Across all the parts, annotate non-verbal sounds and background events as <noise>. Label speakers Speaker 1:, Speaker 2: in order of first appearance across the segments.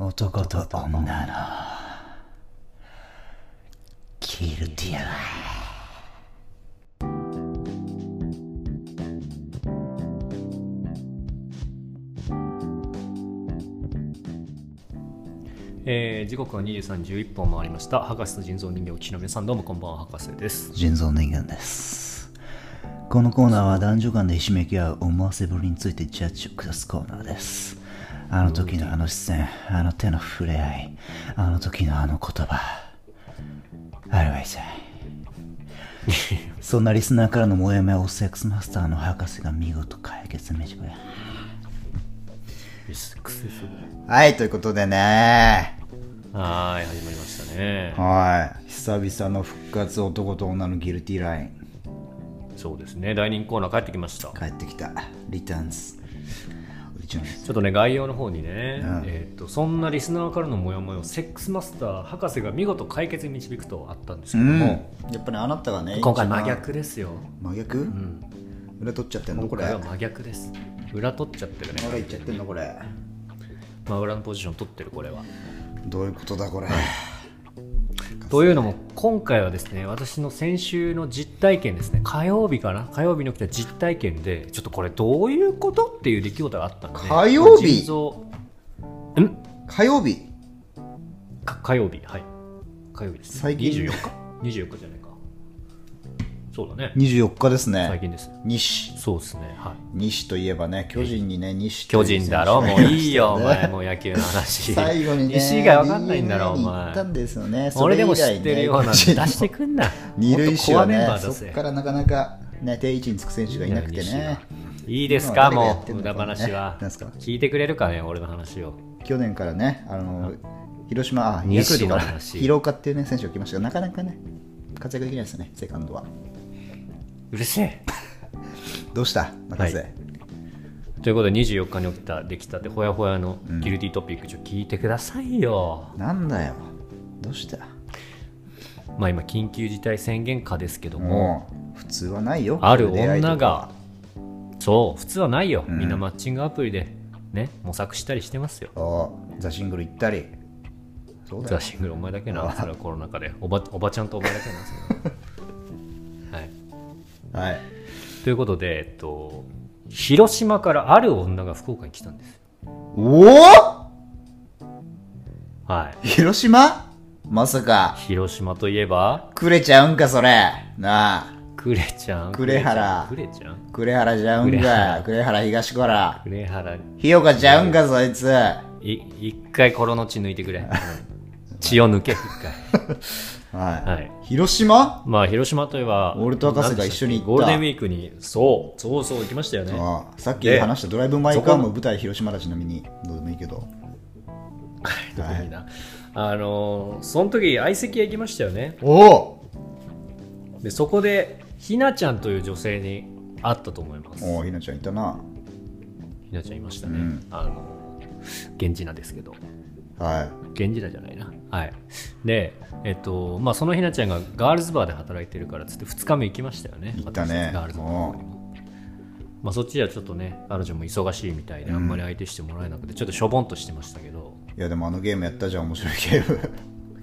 Speaker 1: 男と女のキルティア。ラ
Speaker 2: えー時刻は23時11分を回りました。博士と人造人形を聞きの皆さんどうもこんばんは博士です。
Speaker 1: 人造人間です。このコーナーは男女間でひしめき合う思わせぶりについてジャッジを下すコーナーですあの時のあの視線あの手の触れ合いあの時のあの言葉。あれは痛いそんなリスナーからのモヤモヤをセックスマスターの博士が見事解決めちゃうはいということでね。
Speaker 2: はーい始まりましたね。
Speaker 1: はい。久々の復活男と女のギルティーライン。
Speaker 2: そうですね。第2コーナー帰ってきました。
Speaker 1: 帰ってきた。リターンズ
Speaker 2: ちょっとね概要の方にね、
Speaker 1: うん。
Speaker 2: えー、とそんなリスナーからのモヤモヤをセックスマスター博士が見事解決に導くとあったんですけど
Speaker 1: うん。
Speaker 2: も、
Speaker 1: やっぱねあなたがね
Speaker 2: 今回真逆ですよ、
Speaker 1: 真逆、
Speaker 2: うん、
Speaker 1: 裏取っちゃってんのこれ。あ
Speaker 2: 今回は真逆です。裏取っちゃってるね。
Speaker 1: らいっちゃってんのこれ。
Speaker 2: 真裏のポジション取ってるこれは。
Speaker 1: どういうことだこれ？
Speaker 2: というのも今回はですね私の先週の実体験ですね火曜日かな？火曜日に起きた実体験でちょっとこれどういうことっていう出来事があったんで
Speaker 1: 火曜日？
Speaker 2: ん？
Speaker 1: 火曜日？
Speaker 2: か火曜日。はい。火曜日です。
Speaker 1: 最近
Speaker 2: ？24日。24日じゃないかそうだね。
Speaker 1: 24日です
Speaker 2: 最
Speaker 1: ね
Speaker 2: 近です。
Speaker 1: 西
Speaker 2: そうですね。はい。
Speaker 1: 西といえばね巨人にね西と
Speaker 2: 巨人だろ？もういいよお前もう野球の話。<laughs>
Speaker 1: 最後にね
Speaker 2: 西以外わかんないんだろお
Speaker 1: 行った
Speaker 2: 前
Speaker 1: んですよね
Speaker 2: 俺でも知ってるようなの出してくんな。<laughs>
Speaker 1: 二塁手はねそこからなかなかね定位置につく選手がいなくてね。
Speaker 2: いいですか？もう無駄話は。
Speaker 1: えなんすか？
Speaker 2: 聞いてくれるかね俺の話を。
Speaker 1: 去年からねあの広島あ
Speaker 2: 西
Speaker 1: ヤクルトか。ら広岡っていうね選手が来ましたがなかなかね活躍できないですねセカンドは
Speaker 2: うるせえ。<laughs>
Speaker 1: どうした？中瀬、
Speaker 2: はい。ということで24日に起きた出来たてほやほやのギルティトピックちょっと聞いてくださいよ、
Speaker 1: なんだよ。どうした？
Speaker 2: まあ今緊急事態宣言下ですけども、
Speaker 1: 普通はないよ。
Speaker 2: ある女が。そう普通はないよ、
Speaker 1: うん。
Speaker 2: みんなマッチングアプリでね模索したりしてますよ。
Speaker 1: おザ・シングル行ったり。
Speaker 2: ザ・シングルお前だけな。それはコロナ禍で。おばおばちゃんとお前だけなんですよ <laughs> はい。
Speaker 1: はい
Speaker 2: ということで、えっと、広島からある女が福岡に来たんです。
Speaker 1: おお
Speaker 2: はい。
Speaker 1: 広島？まさか。
Speaker 2: 広島といえば？
Speaker 1: くれちゃうんかそれ。なあ。
Speaker 2: クレちゃん？
Speaker 1: 呉原
Speaker 2: クレちゃん？
Speaker 1: 呉原ちゃうん
Speaker 2: 呉
Speaker 1: か
Speaker 2: 原
Speaker 1: 呉原東から
Speaker 2: クレ原。
Speaker 1: 日岡ちゃうんかそいつ。
Speaker 2: い一回コロの血抜いてくれ。血を抜け一回 <laughs>
Speaker 1: はい、
Speaker 2: はい。
Speaker 1: 広島？
Speaker 2: まあ広島といえば
Speaker 1: 俺と博士が一緒に行った。
Speaker 2: ゴールデンウィークにそう。そうそう行きましたよね。
Speaker 1: ああさっき
Speaker 2: で
Speaker 1: 話したドライブ・マイ・カーも舞台広島だちなみに。どうでもいいけど。<laughs>
Speaker 2: 特にな。あのーその時相席屋行きましたよね。
Speaker 1: おお！
Speaker 2: でそこでひなちゃんという女性に会ったと思います。
Speaker 1: おおひなちゃんいたな。
Speaker 2: ひなちゃんいましたね、
Speaker 1: うん。
Speaker 2: あの源氏名ですけど。
Speaker 1: は
Speaker 2: 源氏名じゃないなはい。でえっとまあそのひなちゃんがガールズバーで働いてるからっつって2日目行きましたよね。
Speaker 1: 行ったね。
Speaker 2: ガールズバーにも。まあそっちではちょっとね彼女も忙しいみたいであんまり相手してもらえなくてちょっとしょぼんとしてましたけど、
Speaker 1: いいやでもあのゲームやったじゃん面白いゲーム。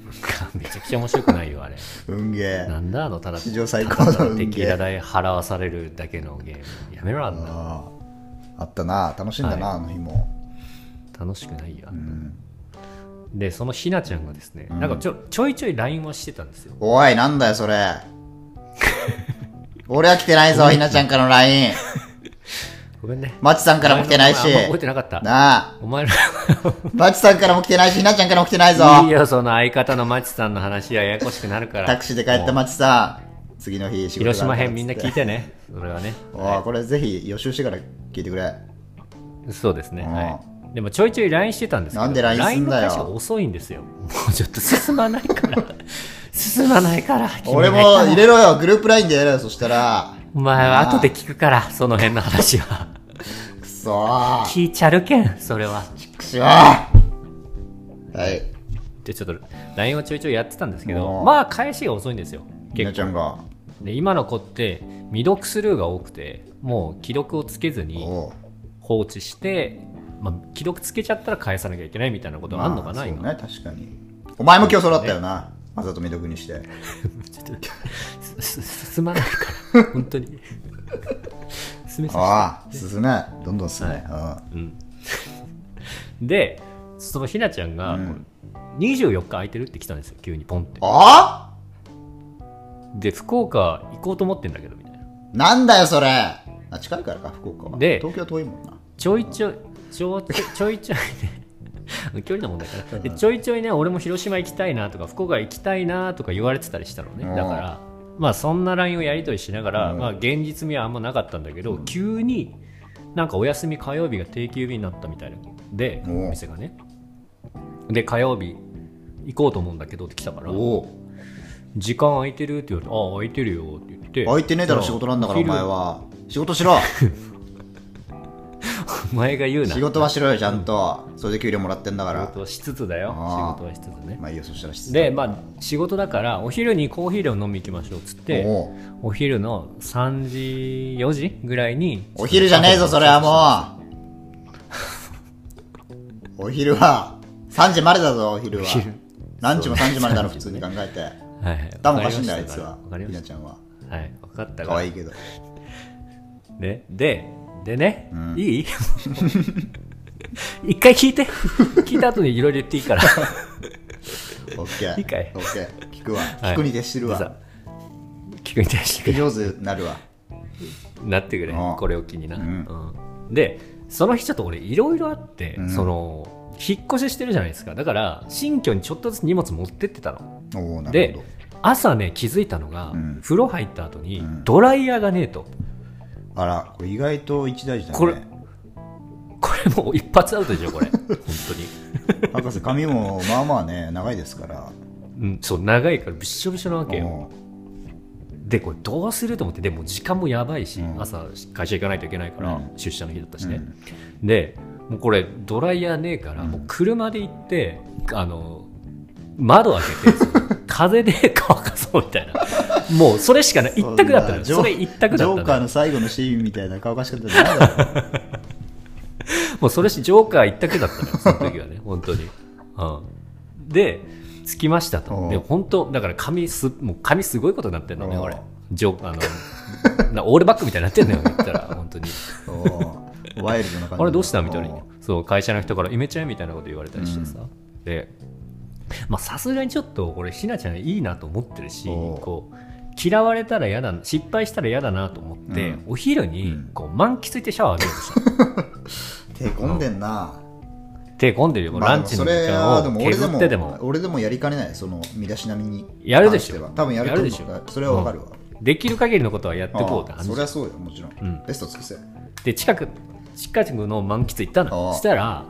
Speaker 1: <laughs>
Speaker 2: めちゃくちゃ面白くないよあれ。
Speaker 1: 運ゲー。
Speaker 2: なんだあのただ
Speaker 1: 史上最高の
Speaker 2: テキー。ラ代払わされるだけのゲーム。やめろあんな。
Speaker 1: あったな。楽しんだな、
Speaker 2: はい。
Speaker 1: あの日も。
Speaker 2: 楽しくないよ、
Speaker 1: うん
Speaker 2: でそのひなちゃんがですね、
Speaker 1: うん。
Speaker 2: なんかちょちょいちょい LINE はしてたんですよ。
Speaker 1: おいなんだよそれ。<laughs> 俺は来てないぞひなちゃんからの LINE <laughs>
Speaker 2: ごめんね。
Speaker 1: マチさんからも来てないし。
Speaker 2: 覚えてなかった。
Speaker 1: なあ。
Speaker 2: お前の <laughs>
Speaker 1: マチさんからも来てないしひなちゃんからも来てないぞ。
Speaker 2: いいよその相方のマチさんの話はややこしくなるから。
Speaker 1: タクシーで帰ったマチさん次の日仕事
Speaker 2: 広島編みんな
Speaker 1: い
Speaker 2: 聞いてねそれはね。
Speaker 1: おい。これぜひ予習してから聞いてくれ。
Speaker 2: そうですね、
Speaker 1: うん。
Speaker 2: はい、でもちょいちょい LINE してたんですけど
Speaker 1: なんで LINE すんだよ。
Speaker 2: LINE の返しが遅いんですよ。もうちょっと進まないから。進まないから
Speaker 1: 俺も入れろよ。グループ LINE でやれよ。そしたら。
Speaker 2: お前は後で聞くからその辺の話は。
Speaker 1: くそー。
Speaker 2: 聞いちゃるけんそれは。
Speaker 1: くしょー。はい。
Speaker 2: でちょっと LINE をちょいちょいやってたんですけど
Speaker 1: う。ん
Speaker 2: まあ返しが遅いんですよ。
Speaker 1: ひな
Speaker 2: 結構。
Speaker 1: ちゃんが。
Speaker 2: で今の子って未読スルーが多くてもう既読をつけずに
Speaker 1: おう。
Speaker 2: 放置してまあ、既読つけちゃったら返さなきゃいけないみたいなことがあるのかな、
Speaker 1: まあ
Speaker 2: 今？
Speaker 1: そうね確かに。お前も今日そうだったよな。まさと未読にして。
Speaker 2: すす進まないから本当に。進めさ
Speaker 1: ああ進め。どんどん進め、
Speaker 2: でそのひなちゃんが、
Speaker 1: うん。
Speaker 2: 24日空いてるって来たんですよ急にポンって。
Speaker 1: あ
Speaker 2: で福岡行こうと思ってんだけどみたいな。
Speaker 1: あなんだよそれ。あ近いからか福岡は。
Speaker 2: で
Speaker 1: 東京は遠いもんな。
Speaker 2: ちょいちょいちょちょいちょいね <laughs> 距離の問題かな。でちょいちょいね俺も広島行きたいなとか福岡行きたいなとか言われてたりしたのね。
Speaker 1: うん。
Speaker 2: だからまあそんな LINE をやり取りしながら、
Speaker 1: うん。
Speaker 2: まあ、現実味はあんまなかったんだけど、急になんかお休み火曜日が定休日になったみたいなで
Speaker 1: お
Speaker 2: お店がね。で火曜日行こうと思うんだけどって来たから時間空いてるって言われてああ空いてるよって言って
Speaker 1: 空いてねえだろ仕事なんだからお前は。仕事しろ <laughs> <laughs>
Speaker 2: お前が言うな。
Speaker 1: 仕事はしろよちゃんと。それで給料もらってんだから。
Speaker 2: 仕事はしつつだよ。仕事はしつつね。
Speaker 1: まあいいよそしたら失
Speaker 2: でまあ仕事だからお昼にコーヒーでも飲み行きましょうっつって
Speaker 1: おう。
Speaker 2: お昼の3時4時ぐらいに
Speaker 1: お昼じゃねえぞそれはもう。<laughs> お昼は3時までだぞお昼は。
Speaker 2: 昼。
Speaker 1: ランチも3時までだろ普通に考えて。
Speaker 2: はい。はい
Speaker 1: 頭おかしいんだよあいつは。
Speaker 2: わかりまし
Speaker 1: ひなちゃんは。
Speaker 2: たはい。分かったから。
Speaker 1: 可愛いけど。<laughs>
Speaker 2: ね。ででね、
Speaker 1: うん。
Speaker 2: いい？<laughs> 一回聞いて。聞いた後にいろいろ言っていいから。
Speaker 1: オッケー
Speaker 2: いいかい？
Speaker 1: オッケー聞くわ。
Speaker 2: はい。
Speaker 1: 聞くに徹してるわ。
Speaker 2: でさ聞くに対して
Speaker 1: 聞く上手になるわ。
Speaker 2: なってくれ。
Speaker 1: うん。
Speaker 2: これを機にな、
Speaker 1: うん。
Speaker 2: うん。でその日ちょっと俺いろいろあって、
Speaker 1: うん。
Speaker 2: その引っ越ししてるじゃないですか。だから新居にちょっとずつ荷物持ってってたの。で朝ね気づいたのが、
Speaker 1: うん。
Speaker 2: 風呂入った後に
Speaker 1: うん。
Speaker 2: ドライヤーがねえと
Speaker 1: あらこれ意外と一大事だね。
Speaker 2: これこれもう一発アウトでしょこれ。<laughs> 本当に、
Speaker 1: 博士髪もまあまあね長いですから。
Speaker 2: うん、そう長いからびっしょびしょなわけよ。
Speaker 1: お
Speaker 2: でこれどうすると思ってでも時間もやばいし、
Speaker 1: うん。
Speaker 2: 朝会社行かないといけないから、
Speaker 1: うん。
Speaker 2: 出社の日だったしね、
Speaker 1: うん。
Speaker 2: でもうこれドライヤーねえから、
Speaker 1: うん。
Speaker 2: もう車で行ってあの窓開けて風で乾かそうみたいな。もうそれしかない。一択だったのよ。
Speaker 1: そ
Speaker 2: れ一択だった
Speaker 1: ジョーカーの最後のシーンみたいな乾かし方じゃないだろ
Speaker 2: もうそれしジョーカー一択だったのよ。その時はね。本当に、うん、で着きましたと。
Speaker 1: うん。
Speaker 2: で本当だから髪すもう髪すごいことになってんのね
Speaker 1: うん。
Speaker 2: 俺。ジョーあのなオールバックみたいになってんのよ言ったら。本当に。
Speaker 1: ワイルドな感じ
Speaker 2: あれどうしたみたいなそう会社の人から「イメちゃん」みたいなこと言われたりしてさ、でまあさすがにちょっと俺ひなちゃんいいなと思ってるしこう嫌われたら嫌だ失敗したら嫌だなと思って、
Speaker 1: うん。
Speaker 2: お昼にこう満喫いてシャワー浴びようとした
Speaker 1: 手込んでんな、
Speaker 2: 手込んでるよ、
Speaker 1: まあ
Speaker 2: ランチの時間を削ってでも。
Speaker 1: 俺でもやりかねないその身だしなみに。
Speaker 2: やるでしょ。
Speaker 1: 多分やる
Speaker 2: でしょ。
Speaker 1: それはわかるわ、
Speaker 2: できる限りのことはやっていこうって話。
Speaker 1: そりゃそうよもちろん、
Speaker 2: うん。
Speaker 1: ベスト尽くせ。
Speaker 2: で近く近くの満喫行ったの。したら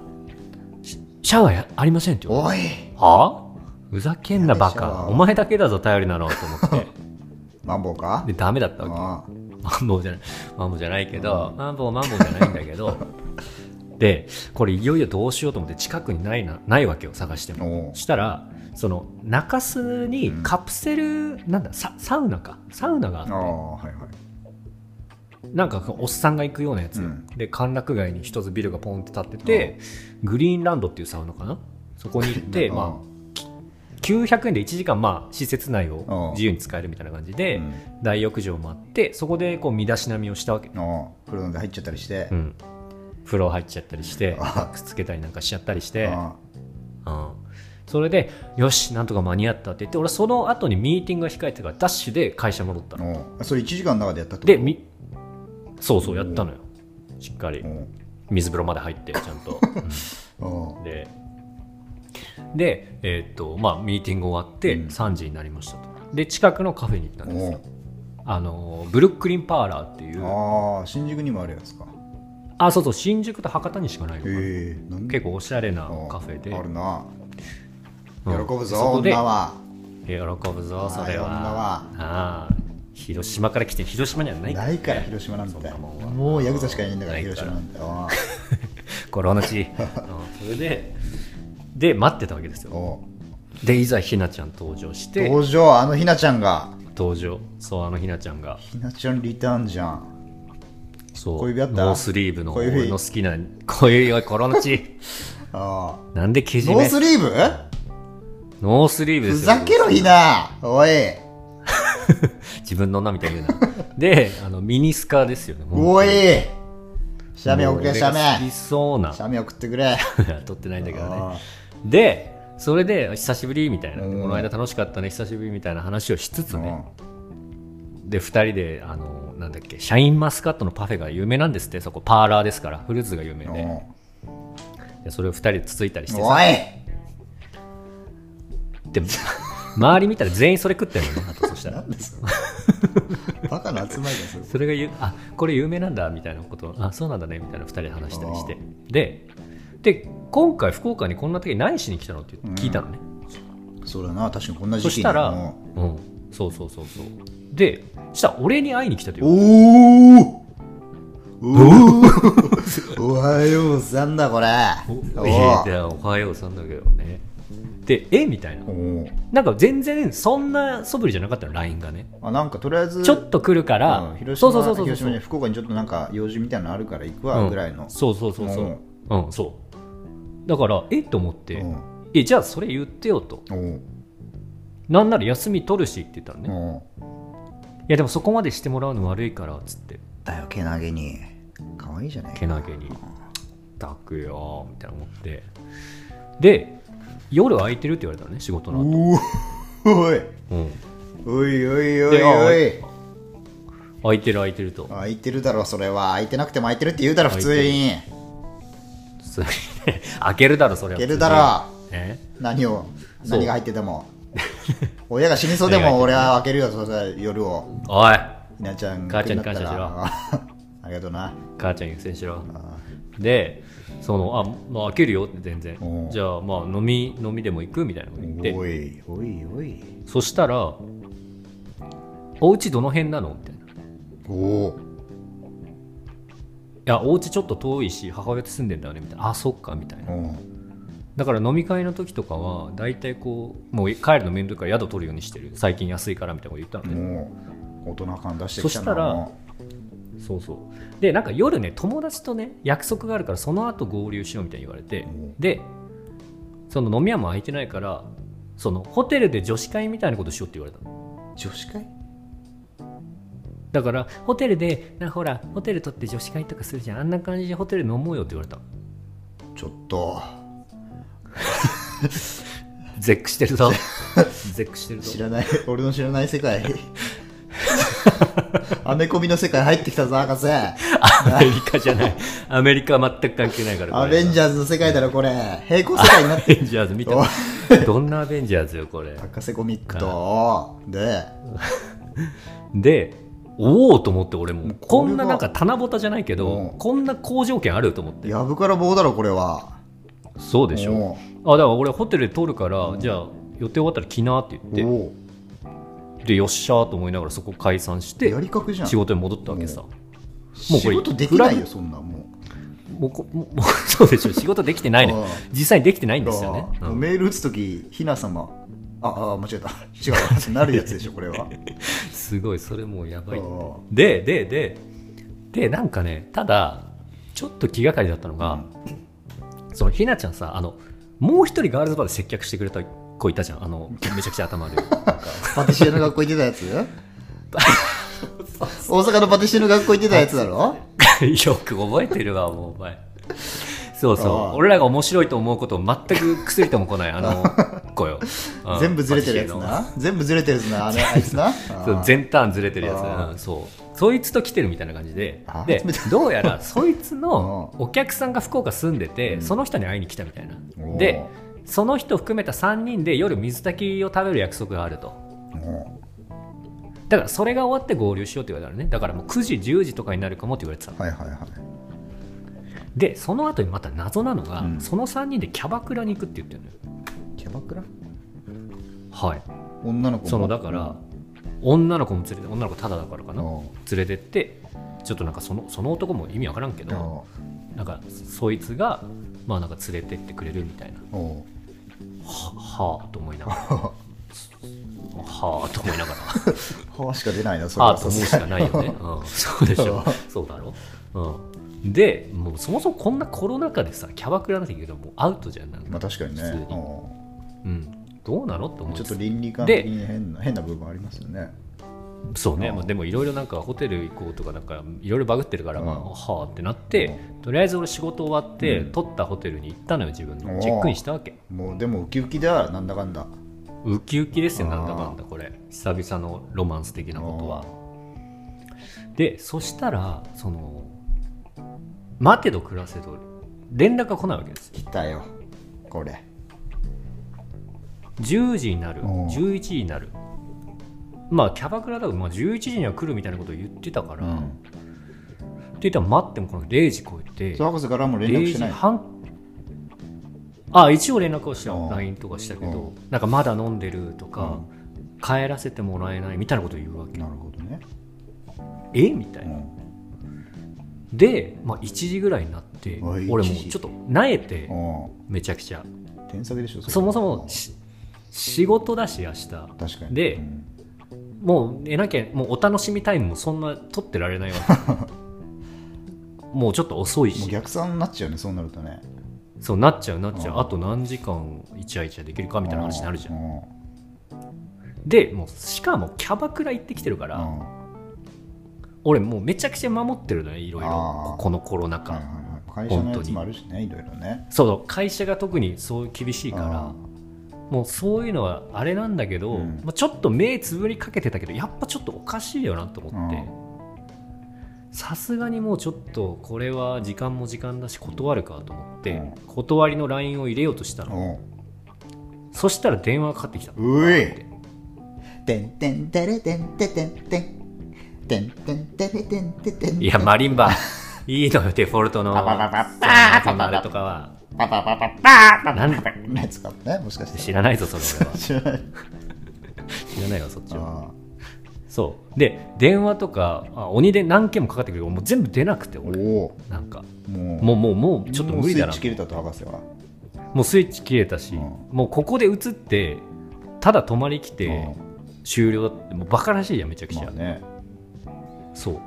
Speaker 2: シシャワーやありませんって言われ
Speaker 1: おい。
Speaker 2: てはあ？ふざけんなバカ。お前だけだぞ頼りなの。と思って。<laughs>
Speaker 1: マンボウか？
Speaker 2: でダメだったわけ。
Speaker 1: あ
Speaker 2: マンボウじゃない。マンボウじゃないけどマンボウマンボウじゃないんだけど。<laughs> でこれいよいよどうしようと思って近くにないなないわけよ探しても。したらその中洲にカプセル、なんだササウナか。サウナがあって。
Speaker 1: はいはい
Speaker 2: なんかおっさんが行くようなやつよ、
Speaker 1: うん。
Speaker 2: で歓楽街に一つビルがポンって立ってて、グリーンランドっていうサウナかな？そこに行って、まあ、900円で1時間、まあ、施設内を自由に使えるみたいな感じで、
Speaker 1: うん。
Speaker 2: 大浴場もあってそこでこう身だしなみをしたわけ、
Speaker 1: 風呂で入っちゃったりして、
Speaker 2: うん、風呂入っちゃったりして
Speaker 1: あ
Speaker 2: くっつけたりなんかしちゃったりして、
Speaker 1: あ
Speaker 2: うん、それでよしなんとか間に合ったって言って俺その後にミーティングが控えてからダッシュで会社戻った
Speaker 1: あ
Speaker 2: の
Speaker 1: それ1時間の中でやったってこと？
Speaker 2: でみそうそうやったのよ。しっかり。水風呂まで入ってちゃんと、
Speaker 1: お <laughs> う
Speaker 2: ででえーっとまあミーティング終わって
Speaker 1: うん。
Speaker 2: 3時になりましたと。で近くのカフェに行ったんです
Speaker 1: お
Speaker 2: よあのブルックリンパーラーっていう。
Speaker 1: ああ新宿にもあるやつか。
Speaker 2: あそうそう新宿と博多にしかないの結構おしゃれな
Speaker 1: 構
Speaker 2: カフェで。
Speaker 1: あるな。
Speaker 2: うん。
Speaker 1: 喜ぶぞ
Speaker 2: そこで
Speaker 1: 女は。
Speaker 2: 喜ぶぞそれは。
Speaker 1: は
Speaker 2: あ広島から来て広島にはない。から
Speaker 1: ないから広島なんて
Speaker 2: そんなもんは。
Speaker 1: もうヤクザしかいないんだから広島なんて。あ <laughs>
Speaker 2: これ同じうん。それでで待ってたわけですよ。でいざひなちゃん登場して。
Speaker 1: 登場あのひなちゃんが。
Speaker 2: 登場。そうあのひなちゃんが。
Speaker 1: ひなちゃんリターンじゃん。
Speaker 2: そう。
Speaker 1: 小指あった？
Speaker 2: ノースリーブの俺の好きな小指はコロのち <laughs>
Speaker 1: あ
Speaker 2: なんでけ
Speaker 1: あ
Speaker 2: じめ？
Speaker 1: ノースリーブ？
Speaker 2: ノースリーブで
Speaker 1: ふ
Speaker 2: すよ。
Speaker 1: ざけろひな。おい <laughs>
Speaker 2: 自分の女みたいに言うな。であのミニスカですよね。
Speaker 1: おいシャメ送れシャ
Speaker 2: もう俺が好き
Speaker 1: メ
Speaker 2: そうな。
Speaker 1: シャメ送ってくれ。<laughs>
Speaker 2: 撮ってないんだけどね。
Speaker 1: あ
Speaker 2: でそれで久しぶりみたいな、
Speaker 1: うん。
Speaker 2: この間楽しかったね久しぶりみたいな話をしつつ
Speaker 1: あ
Speaker 2: ね、で2人であのなんだっけシャインマスカットのパフェが有名なんですって。そこパーラーですからフルーツが有名で。
Speaker 1: うん。
Speaker 2: でそれを2人でつついたりして
Speaker 1: お
Speaker 2: さ
Speaker 1: い。
Speaker 2: で周り見たら全員それ食ってるのね。<laughs> あとそしたら。
Speaker 1: バカな集まりだそれ
Speaker 2: それがゆあこれ有名なんだみたいなことをあそうなんだねみたいな2人で話したりして。でで今回福岡にこんな時何しに来たのって聞いたのね、
Speaker 1: そうだな。確かにこんな時期に
Speaker 2: そしたら、
Speaker 1: う
Speaker 2: うん。ん、そうそうそうそう。でそしたら俺に会いに来たという
Speaker 1: おおお <laughs> おはようさんだこれ。
Speaker 2: おおはようさんだけどねでえ？みたいな。なんか全然そんな素振りじゃなかったの？LINE がね。
Speaker 1: あなんかとりあえず
Speaker 2: ちょっと来るから、
Speaker 1: うん広島
Speaker 2: そうそうそう
Speaker 1: に福岡にちょっとなんか用事みたいなのあるから行く
Speaker 2: うん。
Speaker 1: わぐらいの。
Speaker 2: そうそうそうそう。うん、そう。だからえ？と思って、
Speaker 1: うん。
Speaker 2: えじゃあそれ言ってよと。なんなら休み取るしって言ったらね、い
Speaker 1: お
Speaker 2: やでもそこまでしてもらうの悪いからっつって。
Speaker 1: だよけなげに。可愛いじゃない
Speaker 2: けなげに「たくよ」みたいな思って。で夜空いてるって言われたのね仕事の後、
Speaker 1: おい。
Speaker 2: うん、
Speaker 1: おいおいおいおい。
Speaker 2: 空いてる空いてると。
Speaker 1: 空いてるだろそれは。空いてなくても空いてるって言うだろ普通に
Speaker 2: 普通に。ね <laughs> 開けるだろそれは。
Speaker 1: 開けるだろ。
Speaker 2: え？
Speaker 1: 何を何が入ってても。親が死にそうでも <laughs> 俺は開けるよそれ。夜を。
Speaker 2: おい。
Speaker 1: ひなちゃん
Speaker 2: 母ちゃんに感謝しろ。
Speaker 1: ろ <laughs> ありがとうな。
Speaker 2: 母ちゃん優先しろ。でそのあ、まあ、開けるよって全然じゃあまあ飲み飲みでも行くみたいなこと言って。
Speaker 1: おいおいおい。
Speaker 2: そしたら「お家どの辺なの?」みたいな「い
Speaker 1: お。お
Speaker 2: やお家ちょっと遠いし母親と住んでんだよね」みたいな「あそっか」みたいな。
Speaker 1: お
Speaker 2: だから飲み会の時とかは大体こうもう帰るの面倒いから宿取るようにしてる。最近安いからみたいなこと言ったのね。
Speaker 1: もう大人感出してきたな
Speaker 2: そしたらそうそう。でなんか夜ね友達とね約束があるからその後合流しようみたいに言われて
Speaker 1: ん。
Speaker 2: でその飲み屋も空いてないからそのホテルで女子会みたいなことしようって言われたの。
Speaker 1: 女子会？
Speaker 2: だからホテルでなほらホテル取って女子会とかするじゃん。あんな感じでホテル飲もうよって言われたの。
Speaker 1: ちょっと。<laughs>
Speaker 2: 絶句してるぞ。<laughs> 絶句してるぞ。
Speaker 1: 知らない俺の知らない世界 <laughs> アメコミの世界入ってきたぞ博士。
Speaker 2: アメリカじゃない。アメリカは全く関係ないから
Speaker 1: アベンジ
Speaker 2: ャ
Speaker 1: ャーズの世界だろこれ。平行世界になって
Speaker 2: アベンジャーズ見た？どんなアベンジャーズよこれ。
Speaker 1: 博士コミックと。で？
Speaker 2: でおおと思って俺も。
Speaker 1: こ
Speaker 2: んななんか棚ぼたじゃないけど、
Speaker 1: うん。
Speaker 2: こんな好条件あると思って。
Speaker 1: やぶから棒だろこれは。
Speaker 2: そうでしょ。あだから俺ホテルで取るから、じゃあ予定終わったら来なって言っ
Speaker 1: お
Speaker 2: てでよっしゃーと思いながらそこ解散して
Speaker 1: やりかくじゃん。
Speaker 2: 仕事に戻ったわけさ、もうこ
Speaker 1: 仕
Speaker 2: れ
Speaker 1: 事できないよそんなも
Speaker 2: もうこもう <laughs> もうそうでしょ。仕事できてないの
Speaker 1: うん
Speaker 2: 実際にできてないん
Speaker 1: う
Speaker 2: ですよね、うん。
Speaker 1: メール打つときひな様。ああ間違えた。違うなるやつでしょ <laughs> これは。
Speaker 2: すごいそれもうやばい。
Speaker 1: うん
Speaker 2: ででででなんかねただちょっと気がかりだったのが、そのひなちゃんさあのもう一人ガールズバーで接客してくれた子いたじゃん。あのめちゃくちゃ頭悪い。なんか
Speaker 1: パティシエの学校行ってたやつ？<laughs> 大阪のパティシエの学校行ってたやつだろ？<laughs>
Speaker 2: よく覚えてるわもうお前。そうそう。俺らが面白いと思うことを全く薬とも来ない。あの子よ、<laughs> うん。
Speaker 1: 全部ずれてるやつな？全部ずれてるやつなあのあいつな？
Speaker 2: そう。全ターンずれてるやつ、うんそう。そいつと来てるみたいな感じで。でどうやらそいつの
Speaker 1: う
Speaker 2: お客さんが福岡住んでて、その人に会いに来たみたいな。でその人含めた3人で夜水炊きを食べる約束があると。
Speaker 1: も
Speaker 2: だからそれが終わって合流しようって言われたのね。だからもう9時10時とかになるかもって言われてたの。
Speaker 1: うはいはいはい。
Speaker 2: でその後にまた謎なのが、
Speaker 1: うん。
Speaker 2: その3人でキャバクラに行くって言ってるのよ。
Speaker 1: キャバクラ？
Speaker 2: はい。
Speaker 1: 女の子も？
Speaker 2: そのだから、女の子も連れて女の子ただだからかな。
Speaker 1: うん。
Speaker 2: 連れてってちょっとなんかそのその男も意味わからんけどなんかそいつがまあなんか連れてってくれるみたいなははあと思いながら。ははあと思いながら。
Speaker 1: はあしか出ないなそれは。
Speaker 2: ああと思うしかないよね、うん、<laughs> そうでしょ。そうだろ、うん、でもうそもそもこんなコロナ禍でさキャバクラなんて言うともうアウトじゃんなんか、
Speaker 1: まあ確かにね。
Speaker 2: 普通に。うん、どうなのって思
Speaker 1: うんちょっと倫理観
Speaker 2: で
Speaker 1: 的に変な変な部分ありますよね
Speaker 2: そうね、
Speaker 1: うん
Speaker 2: まあ、でもいろいろなんかホテル行こうとかなんかいろいろバグってるから、
Speaker 1: うん。
Speaker 2: まあ、はあってなって、とりあえず俺仕事終わって、
Speaker 1: うん。
Speaker 2: 取ったホテルに行ったのよ自分の。チェックインしたわけ。
Speaker 1: もうでもウキウキだなんだかんだ。
Speaker 2: ウキウキですよなんだかんだこれ。久々のロマンス的なことは。でそしたらその待てど暮らせど連絡が来ないわけです。よ
Speaker 1: 来たよこれ。
Speaker 2: 10時になる。
Speaker 1: おー
Speaker 2: 11時になるまあキャバクラだとまあ11時には来るみたいなことを言ってたから、
Speaker 1: うん。
Speaker 2: って言ったら待ってもこの0時超えて
Speaker 1: 博士からも連絡
Speaker 2: 0
Speaker 1: しない。
Speaker 2: 時半あ一応連絡をした。
Speaker 1: うん。
Speaker 2: LINE とかしたけ
Speaker 1: う
Speaker 2: どなんかまだ飲んでるとか帰らせてもらえないみたいなことを言うわけ。
Speaker 1: なるほどね。
Speaker 2: え？みたいうな、
Speaker 1: ん。
Speaker 2: で、まあ、1時ぐらいになって俺もう
Speaker 1: 1時
Speaker 2: ちょっとなえて
Speaker 1: う
Speaker 2: めちゃくちゃ。そもそもし仕事だし明日。
Speaker 1: 確かに。
Speaker 2: で
Speaker 1: うん
Speaker 2: もう寝なきゃもうお楽しみタイムもそんな取ってられないわけ。<laughs> もうちょっと遅い
Speaker 1: もう
Speaker 2: し
Speaker 1: 逆算になっちゃうねそうなるとね。
Speaker 2: そうなっちゃうなっちゃ
Speaker 1: う。
Speaker 2: うん。あと何時間イチャイチャできるかみたいな話になるじゃん。
Speaker 1: ん。
Speaker 2: でもうしかもキャバクラ行ってきてるから、
Speaker 1: うん。
Speaker 2: 俺もうめちゃくちゃ守ってるのよいろいろ。このコロナ禍、
Speaker 1: はいはいはい会社のやつもあるしねいろいろね。
Speaker 2: そう会社が特にそう厳しいから
Speaker 1: あ
Speaker 2: もうそういうのはあれなんだけど、
Speaker 1: うん。
Speaker 2: まあ、ちょっと目つぶりかけてたけどやっぱちょっとおかしいよなと思って。さすがにもうちょっとこれは時間も時間だし断るかと思って、
Speaker 1: うん。
Speaker 2: 断りの LINE を入れようとしたの、
Speaker 1: うん。
Speaker 2: そしたら電話がかかってきたの。
Speaker 1: ういてんてんてれてんててんてん。てんてんてれてんててん。
Speaker 2: いやマリンバ。いいのよデフォルトの。あれとかは
Speaker 1: パパパパパパ
Speaker 2: なん
Speaker 1: のやつかねもしかして。
Speaker 2: 知らないぞそれ俺は。<laughs>
Speaker 1: 知らない。
Speaker 2: 知らないよそっちは。
Speaker 1: あ
Speaker 2: そう。で電話とかあ鬼で何件もかかってくるけどもう全部出なくて
Speaker 1: ー
Speaker 2: 俺なんか。
Speaker 1: もう。
Speaker 2: もうもうもうちょっと無理だな
Speaker 1: もうスイッチ切れたと博士は。
Speaker 2: もうスイッチ切れたし、
Speaker 1: うん。
Speaker 2: もうここで映ってただ泊まり来て
Speaker 1: うん。
Speaker 2: 終了だってもうバカらしいじゃんめちゃくちゃ、
Speaker 1: まあね。
Speaker 2: そう。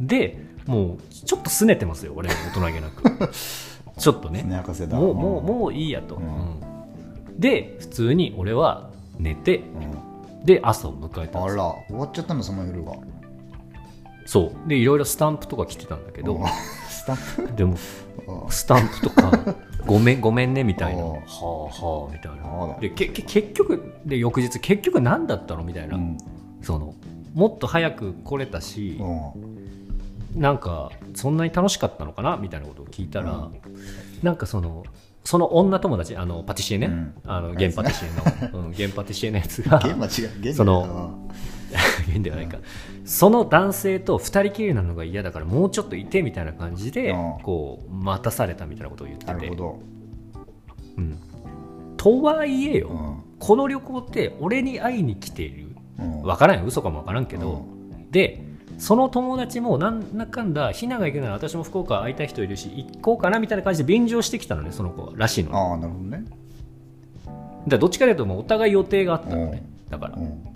Speaker 2: でもうちょっと拗ねてますよ俺大人げなく <laughs> ちょっとね。
Speaker 1: ね博士だ。
Speaker 2: もうもうもういいやと、
Speaker 1: うん。
Speaker 2: うん。で普通に俺は寝て
Speaker 1: うん。
Speaker 2: で朝を迎えたんです。
Speaker 1: あら終わっちゃったのその夜が
Speaker 2: そう。でいろいろスタンプとか来てたんだけど。
Speaker 1: うん。<laughs> スタッフ
Speaker 2: でも
Speaker 1: うん。
Speaker 2: スタンプとか <laughs> ごめんごめんねみたいな。
Speaker 1: うん。
Speaker 2: はあはあみたいな。でけけ結局で翌日結局何だったの？みたいな、
Speaker 1: うん。
Speaker 2: そのもっと早く来れたし、
Speaker 1: うん
Speaker 2: なんかそんなに楽しかったのかなみたいなことを聞いたら、なんかそのその女友達あのパティシエね、
Speaker 1: うん。
Speaker 2: あの現パティシエの、<laughs> うん、現パティシエのやつが
Speaker 1: 現は違う。現
Speaker 2: その <laughs> 現ではないか、その男性と二人きりなのが嫌だからもうちょっといてみたいな感じで、
Speaker 1: うん。
Speaker 2: こう待たされたみたいなことを言ってて。
Speaker 1: なるほど。
Speaker 2: うん、とはいえよ、
Speaker 1: うん。
Speaker 2: この旅行って俺に会いに来ている。
Speaker 1: うん。
Speaker 2: 分からんよ。嘘かも分からんけど、でその友達もなんだかんだひなが行くなら私も福岡会いたい人いるし行こうかなみたいな感じで便乗してきたのねその子らしいの
Speaker 1: ああなるほどね。
Speaker 2: らどっちかというともうお互い予定があったのねだから。
Speaker 1: うん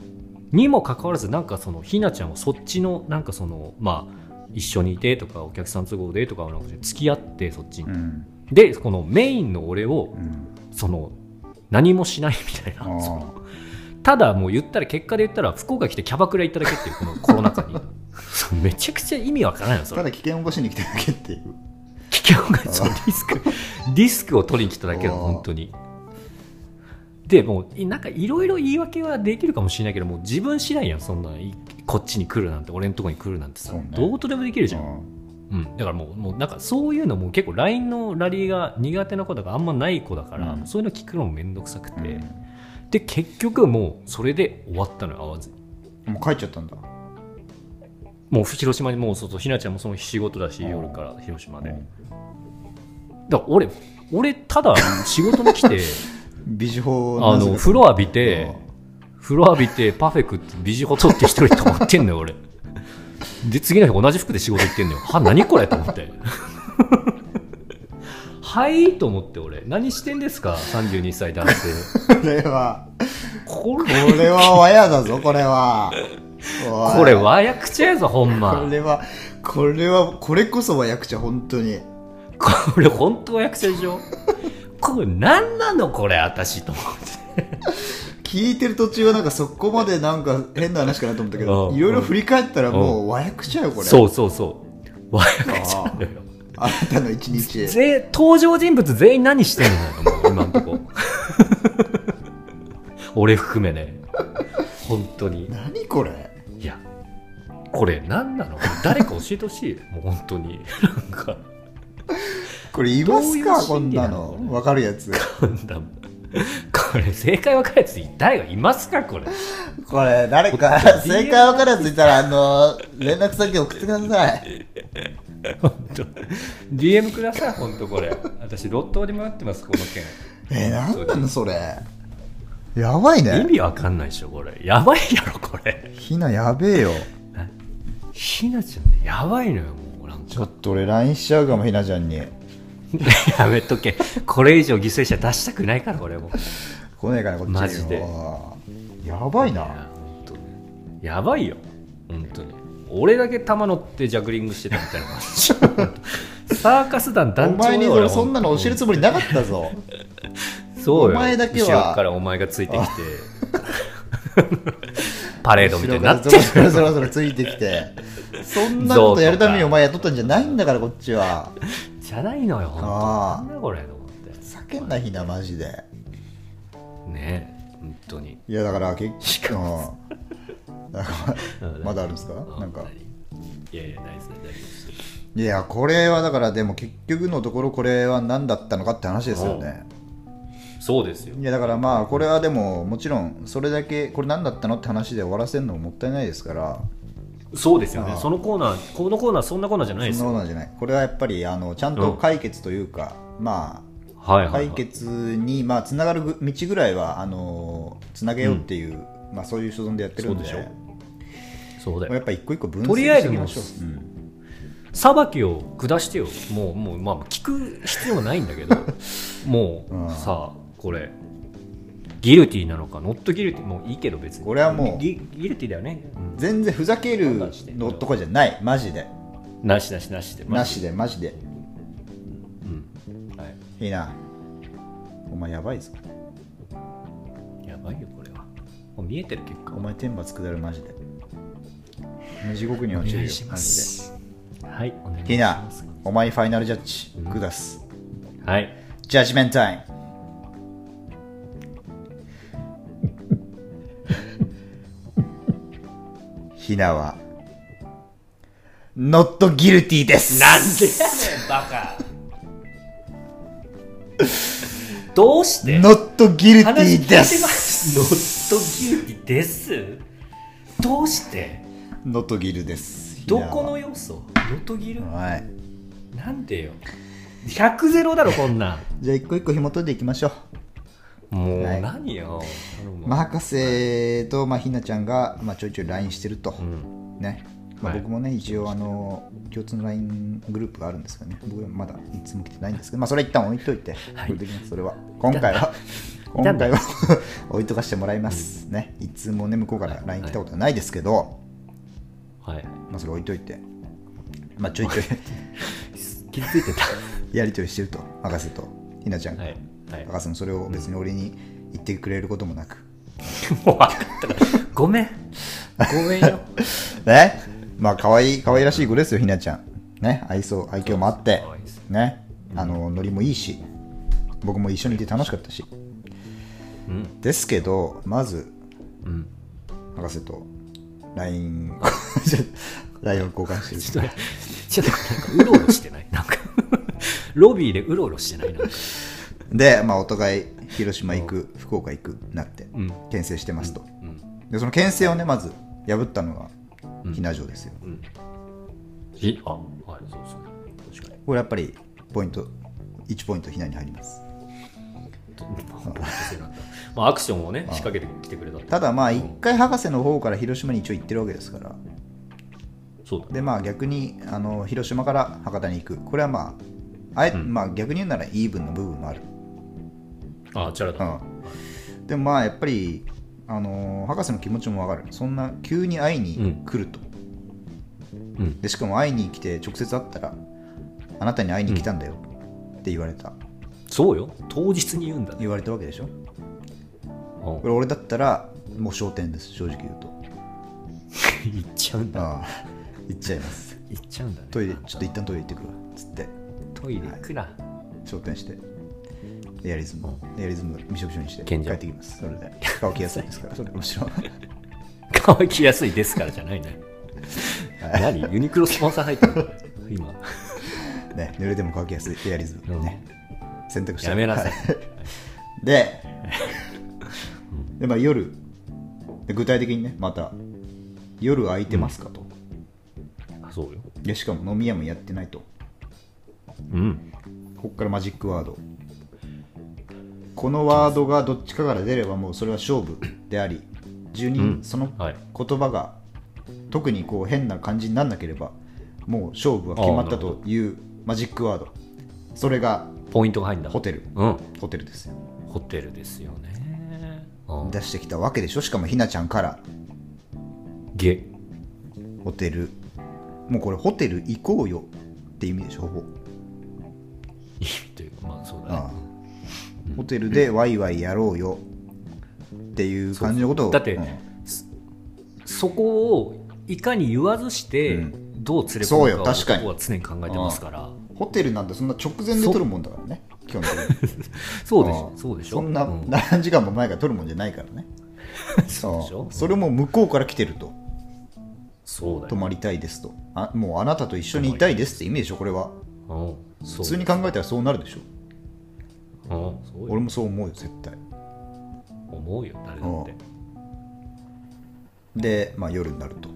Speaker 2: にもかかわらずなんかそのひなちゃんはそっちのなんかそのまあ一緒にいてとかお客さん都合でとかなんか付き合ってそっちに、
Speaker 1: うん。
Speaker 2: でこのメインの俺を
Speaker 1: うん。
Speaker 2: その何もしないみたい
Speaker 1: あ
Speaker 2: なただもう言ったら結果で言ったら福岡来てキャバクラ行っただけっていうこのコロナ禍に <laughs> <laughs> めちゃくちゃ意味わからないよそれ。
Speaker 1: ただ危険を起こしに来てるだけっていう。
Speaker 2: 危険がそうリスク。<laughs> リスクを取りに来ただけなの
Speaker 1: あー。
Speaker 2: 本当に。でもういなんかいろいろ言い訳はできるかもしれないけどもう自分次第やんそんないこっちに来るなんて俺のとこに来るなんてさ、
Speaker 1: ね。
Speaker 2: どうとでもできるじゃん、
Speaker 1: うん。
Speaker 2: うん、だからもうもうなんかそういうのも結構 LINE のラリーが苦手な子だからあんまない子だから、
Speaker 1: うん。
Speaker 2: そういうの聞くのもめんどくさくて、
Speaker 1: うん。
Speaker 2: で結局もうそれで終わったのよ会わず。に
Speaker 1: もう帰っちゃったんだ
Speaker 2: もう広島にもうそうそうひなちゃんもその日仕事だし
Speaker 1: うん
Speaker 2: 夜から広島で、
Speaker 1: うん。
Speaker 2: だから俺俺ただ仕事に来て
Speaker 1: 美女法
Speaker 2: あの風呂浴びて風呂浴びてパフェ食ってビジホ取って一人泊まってんのよ俺。で次の日同じ服で仕事行ってんのよ。は何これと思って。はいと思って俺。何してんですか？32歳男性。<laughs>
Speaker 1: これは。
Speaker 2: こ
Speaker 1: これは和やだぞこれは
Speaker 2: これ和訳ちゃやぞほんま。
Speaker 1: これはこれはこれこそ和訳者本当に。
Speaker 2: これ本当和訳者でしょ？これ何なのこれ私と思って。
Speaker 1: 聞いてる途中はなんかそこまでなんか変な話かなと思ったけど
Speaker 2: うん。
Speaker 1: いろいろ振り返ったらもう和訳者よこれ。
Speaker 2: そうそうそう。和訳者なのよ。
Speaker 1: あなたの一日。
Speaker 2: ぜ登場人物全員何してんのよもう今んとこ。<laughs> 俺含めね。本当に。
Speaker 1: 何これ？
Speaker 2: これ何なの？誰か教えてほしい。もう本当に。なんか。
Speaker 1: これいますか？こんな
Speaker 2: の。
Speaker 1: のわかるやつ。
Speaker 2: こんなこれ正解分かるやつ誰がいますか？これ。
Speaker 1: これ誰か正解わかるやついたらあの連絡先送ってください。
Speaker 2: 本当。DM ください本当。これ。私ロットに迷ってますこの件。
Speaker 1: えー、なんなのそれ？やばい
Speaker 2: 意
Speaker 1: ね
Speaker 2: 味わかんないでしょこれ。やばいやろこれ。
Speaker 1: ひなやべえよ
Speaker 2: ひなちゃんねやばいのよもうなんか。
Speaker 1: ちょっと俺 LINE しちゃうかもひなちゃんに。<laughs>
Speaker 2: やめとけ。これ以上犠牲者出したくないから俺も。
Speaker 1: 来ねえかなこっちに。
Speaker 2: マジで。
Speaker 1: やばいな。
Speaker 2: 本当に。やばいよ本当に。俺だけ玉乗ってジャグリングしてたみたいな。感 <laughs> じサーカス団
Speaker 1: お
Speaker 2: 団長
Speaker 1: 前に。そんなの教えるつもりなかったぞ。
Speaker 2: そうよ。
Speaker 1: お前だけは。
Speaker 2: 後ろからお前がついてきて <laughs> パレードみたいになって
Speaker 1: そろそろそろついてきてそんなことやるためにお前雇ったんじゃないんだからこっちは
Speaker 2: じゃないのよ本当
Speaker 1: あー
Speaker 2: なんだこれと思って
Speaker 1: 叫んだひなマジで
Speaker 2: ね本当に
Speaker 1: いやだから結局かまだあるんですかなんか
Speaker 2: いやいやないですね大丈夫です
Speaker 1: いやこれはだからでも結局のところこれは何だったのかって話ですよね
Speaker 2: そうですよ。
Speaker 1: いやだからまあこれはでももちろんそれだけこれ何だったのって話で終わらせるのももったいないですから。
Speaker 2: そうですよね。そのコーナーこのコーナーそんなコーナーじゃないで
Speaker 1: そ
Speaker 2: すよ。
Speaker 1: んなことなんじゃない。これはやっぱりあのちゃんと解決というか、まあ
Speaker 2: はいはい、はい、
Speaker 1: 解決にまあつながるぐ道ぐらいはあのつなげようっていう、まあそういう所存でやってるんで。
Speaker 2: そうでしそうだよ。
Speaker 1: やっぱ一個一個分析してみましょう、うん。
Speaker 2: 裁きを下してよ。もうもうまあ聞く必要ないんだけど。<laughs> もう、
Speaker 1: うん。
Speaker 2: さあこれ。ギルティーなのか？ノットギルティーもういいけど別に。
Speaker 1: これはもう
Speaker 2: ギギルティーだよね、うん。
Speaker 1: 全然ふざけるのとかじゃない。マジで。
Speaker 2: なしなしなしで。
Speaker 1: なしでマジで。
Speaker 2: うん。はい。
Speaker 1: いいな。お前やばいぞ。
Speaker 2: やばいよこれは。もう見えてる結果。
Speaker 1: お前天罰下るマジで。地獄に落ちるよマジ
Speaker 2: はいお願いします。
Speaker 1: お前ファイナルジャッジ下す。
Speaker 2: はい。
Speaker 1: ジャッジメントタイムひなはノットギルティです。
Speaker 2: なんでやねんバカ。どうして？
Speaker 1: ノットギルティです。
Speaker 2: すノットギルティです？どうして？
Speaker 1: ノットギルです
Speaker 2: どこの要素？ノットギル
Speaker 1: はい。
Speaker 2: なんでよ。100ゼロだろこんなん。<laughs>
Speaker 1: じゃあ一個一個紐解いていきましょう
Speaker 2: もう
Speaker 1: はい
Speaker 2: 何よ
Speaker 1: まあ、博士と、まあ、ひなちゃんが、まあ、ちょいちょい LINE してると、
Speaker 2: うん。
Speaker 1: ね。まあ、
Speaker 2: はい。
Speaker 1: 僕もね一応あの共通の LINE グループがあるんですけどね。僕はまだいつも来てないんですけど、まあ、それは一旦置いといて、
Speaker 2: はい。
Speaker 1: それは。今回は。今
Speaker 2: だ。
Speaker 1: 回は置いとかしてもらいます、ね。いつもね向こうから LINE 来たことはないですけど、
Speaker 2: はい。
Speaker 1: まあ、それ置いといて、まあ、ちょいちょい。<laughs>
Speaker 2: 傷ついてた。<laughs>
Speaker 1: やりとりしてると。博士とひなちゃんが、
Speaker 2: はいはい。
Speaker 1: 博士もそれを別に俺に言ってくれることもなく、<laughs>
Speaker 2: もう分かったから。ごめん。ごめんよ。<laughs>
Speaker 1: ね？まあ可愛い可愛らしい子ですよひなちゃん。ね？愛想愛嬌もあって。ね？あのノリもいいし。僕も一緒にいて楽しかったし。
Speaker 2: うん。
Speaker 1: ですけどまず
Speaker 2: うん。
Speaker 1: 博士と LINE <laughs> を交換してる。
Speaker 2: ちょっとちょっとなんかうろうろしてない？なんか。ロビーでうろうろしてない？なんか
Speaker 1: で、まあ、お互い広島行く福岡行くなって
Speaker 2: うん。
Speaker 1: 牽制してますと。
Speaker 2: うん。
Speaker 1: でその牽制をねまず破ったのがひな城ですよ。
Speaker 2: うん。ひあはいそうそう確かに。
Speaker 1: これやっぱりポイント1ポイントひなに入ります。
Speaker 2: まあアクションをね仕掛けてきてくれた
Speaker 1: ただまあ一回博士の方から広島に一応行ってるわけですから。
Speaker 2: そうだね。
Speaker 1: でまあ逆にあの広島から博多に行く。これはまああえ、まあ逆に言うならイーブンの部分もある、
Speaker 2: あチャラだ。
Speaker 1: うん、でもまあやっぱりあのー博士の気持ちもわかる。そんな急に会いに来ると、
Speaker 2: うん。
Speaker 1: でしかも会いに来て直接会ったらあなたに会いに来たんだよ。って言われた、
Speaker 2: そうよ。当日に言うんだね。
Speaker 1: 言われたわけでしょ？
Speaker 2: うん。
Speaker 1: これ俺だったらもう焦点です。正直言うと。<laughs>
Speaker 2: 言っちゃうんだ。
Speaker 1: ああ。言っちゃいます。
Speaker 2: 言っちゃうんだね。
Speaker 1: トイレちょっと一旦トイレ行ってくるわ。つって。
Speaker 2: トイレ行くな、
Speaker 1: 焦点してエアリズムエアリズムびしょびしょにして帰ってきます。それで。乾きやすいですから。<laughs> それもちろん
Speaker 2: 乾きやすいですからじゃないね。何？ユニクロスポンサー入ってる今。
Speaker 1: ね濡れても乾きやすいエアリズム。ね。選択して
Speaker 2: やめなさい。
Speaker 1: でで、まあ、夜。で具体的にねまた夜空いてますかと、
Speaker 2: あそうよ。
Speaker 1: でしかも飲み屋もやってないと。
Speaker 2: うん。
Speaker 1: ここからマジックワードこのワードがどっちかから出ればもうそれは勝負であり住人、
Speaker 2: うん。
Speaker 1: その
Speaker 2: はい。
Speaker 1: 言葉が特にこう変な感じにならなければもう勝負は決まったというマジックワード。それが
Speaker 2: ポイントが入るんだ。
Speaker 1: ホテル。
Speaker 2: うん。
Speaker 1: ホテルですよ。
Speaker 2: ホテルですよね。うん。
Speaker 1: 出してきたわけでしょ？しかもひなちゃんから。
Speaker 2: ゲ。
Speaker 1: ホテル。もうこれホテル行こうよって意味でしょ？ほぼ。
Speaker 2: 意味というかまあそうだ
Speaker 1: ああ。
Speaker 2: ね
Speaker 1: ホテルでワイワイやろうよ。っていう感じのことを。
Speaker 2: だって
Speaker 1: うん。
Speaker 2: そこをいかに言わずして
Speaker 1: うん。
Speaker 2: どう連れ込
Speaker 1: そう
Speaker 2: むかを
Speaker 1: よ確かに。
Speaker 2: 男は常に考えてますから。
Speaker 1: ホテルなんてそんな直前で撮るもんだからね基本的に。<laughs>
Speaker 2: そうでしょそうでしょ。
Speaker 1: そんな
Speaker 2: うん。
Speaker 1: 何時間も前から撮るもんじゃないからね。<laughs>
Speaker 2: そう。でしょ。
Speaker 1: それも向こうから来てると。
Speaker 2: そうだよ。
Speaker 1: 泊まりたいですと。あもうあなたと一緒にいたいですって意味でしょこれは。普通に考えたらそうなるでしょ俺もそう思うよ絶対。
Speaker 2: 思うよ誰だって。
Speaker 1: で、まあ、夜になると。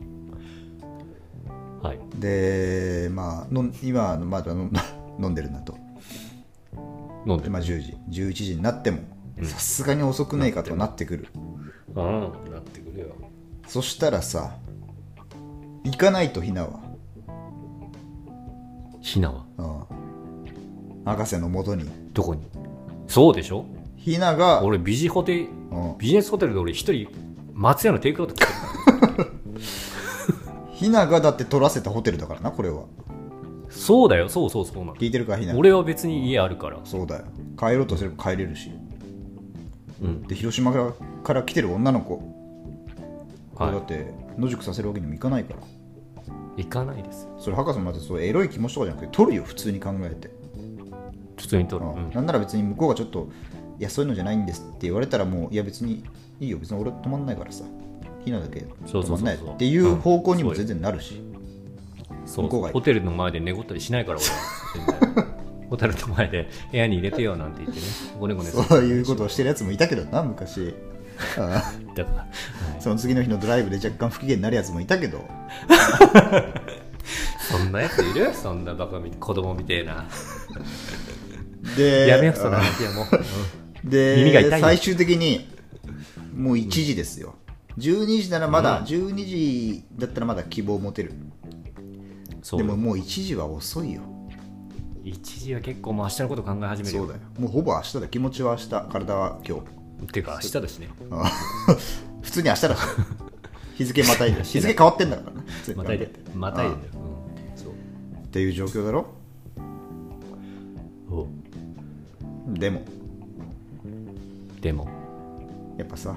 Speaker 2: はい。
Speaker 1: でまあのん今まだ <laughs> 飲んでるなと。
Speaker 2: 飲んで
Speaker 1: で、まあ、10時11時になってもさすがに遅くねえかとなってくる。
Speaker 2: うんなってくるよ。
Speaker 1: そしたらさ行かないとひなは。
Speaker 2: ひなは？
Speaker 1: うん。博士のもとに。
Speaker 2: どこに？そうでしょ？
Speaker 1: ひなが
Speaker 2: 俺ビジホテル
Speaker 1: うん。
Speaker 2: ビジネスホテルで俺一人松屋のテイクアウト
Speaker 1: ひながだって取らせたホテルだからなこれは。
Speaker 2: そうだよ。そうそうそうなの。
Speaker 1: 聞いてるかひな。
Speaker 2: 俺は別に家あるから。
Speaker 1: そうだよ。帰ろうとすれば帰れるし。
Speaker 2: うん。
Speaker 1: で広島から来てる女の子、これだ
Speaker 2: は
Speaker 1: って野宿させるわけにもいかないから。
Speaker 2: い行かないです。
Speaker 1: それ博士もまずそうエロい気持ちとかじゃなくて取るよ普通に考えて、
Speaker 2: 普通に取る、
Speaker 1: う
Speaker 2: うん。ん
Speaker 1: なんなら別に向こうがちょっといやそういうのじゃないんですって言われたらもういや別にいいよ別に俺止まんないからさひなだけ。止まんないっていう方向にも全然なるし、
Speaker 2: そう
Speaker 1: 向こうが
Speaker 2: ホテルの前で寝言ったりしないから俺ホテルの前で <laughs> 部屋に入れてよなんて言ってね。ごねごね
Speaker 1: そういうことをしてるやつもいたけどな昔。<laughs> あ
Speaker 2: だから、はい。
Speaker 1: あその次の日のドライブで若干不機嫌になるやつもいたけど。<laughs>
Speaker 2: そんなやついる？そんなバカみ子供みてえな
Speaker 1: で
Speaker 2: やめようその話はもう、うん。
Speaker 1: で最終的にもう1時ですよ、12時ならまだ、12時だったらまだ希望を持てる。でももう1時は遅いよ。
Speaker 2: 一時は結構もう明日のこと考え始めるよ。
Speaker 1: そうだよ。もうほぼ明日だ。気持ちは明日。体は今日。
Speaker 2: ていうか明日だしね。
Speaker 1: あ普通に明日だ。し日付またいで。<laughs> 日付変わってんだからな。普通に
Speaker 2: またいで。またいで。
Speaker 1: っていう状況だろ？
Speaker 2: お
Speaker 1: でも。
Speaker 2: でも。
Speaker 1: やっぱさ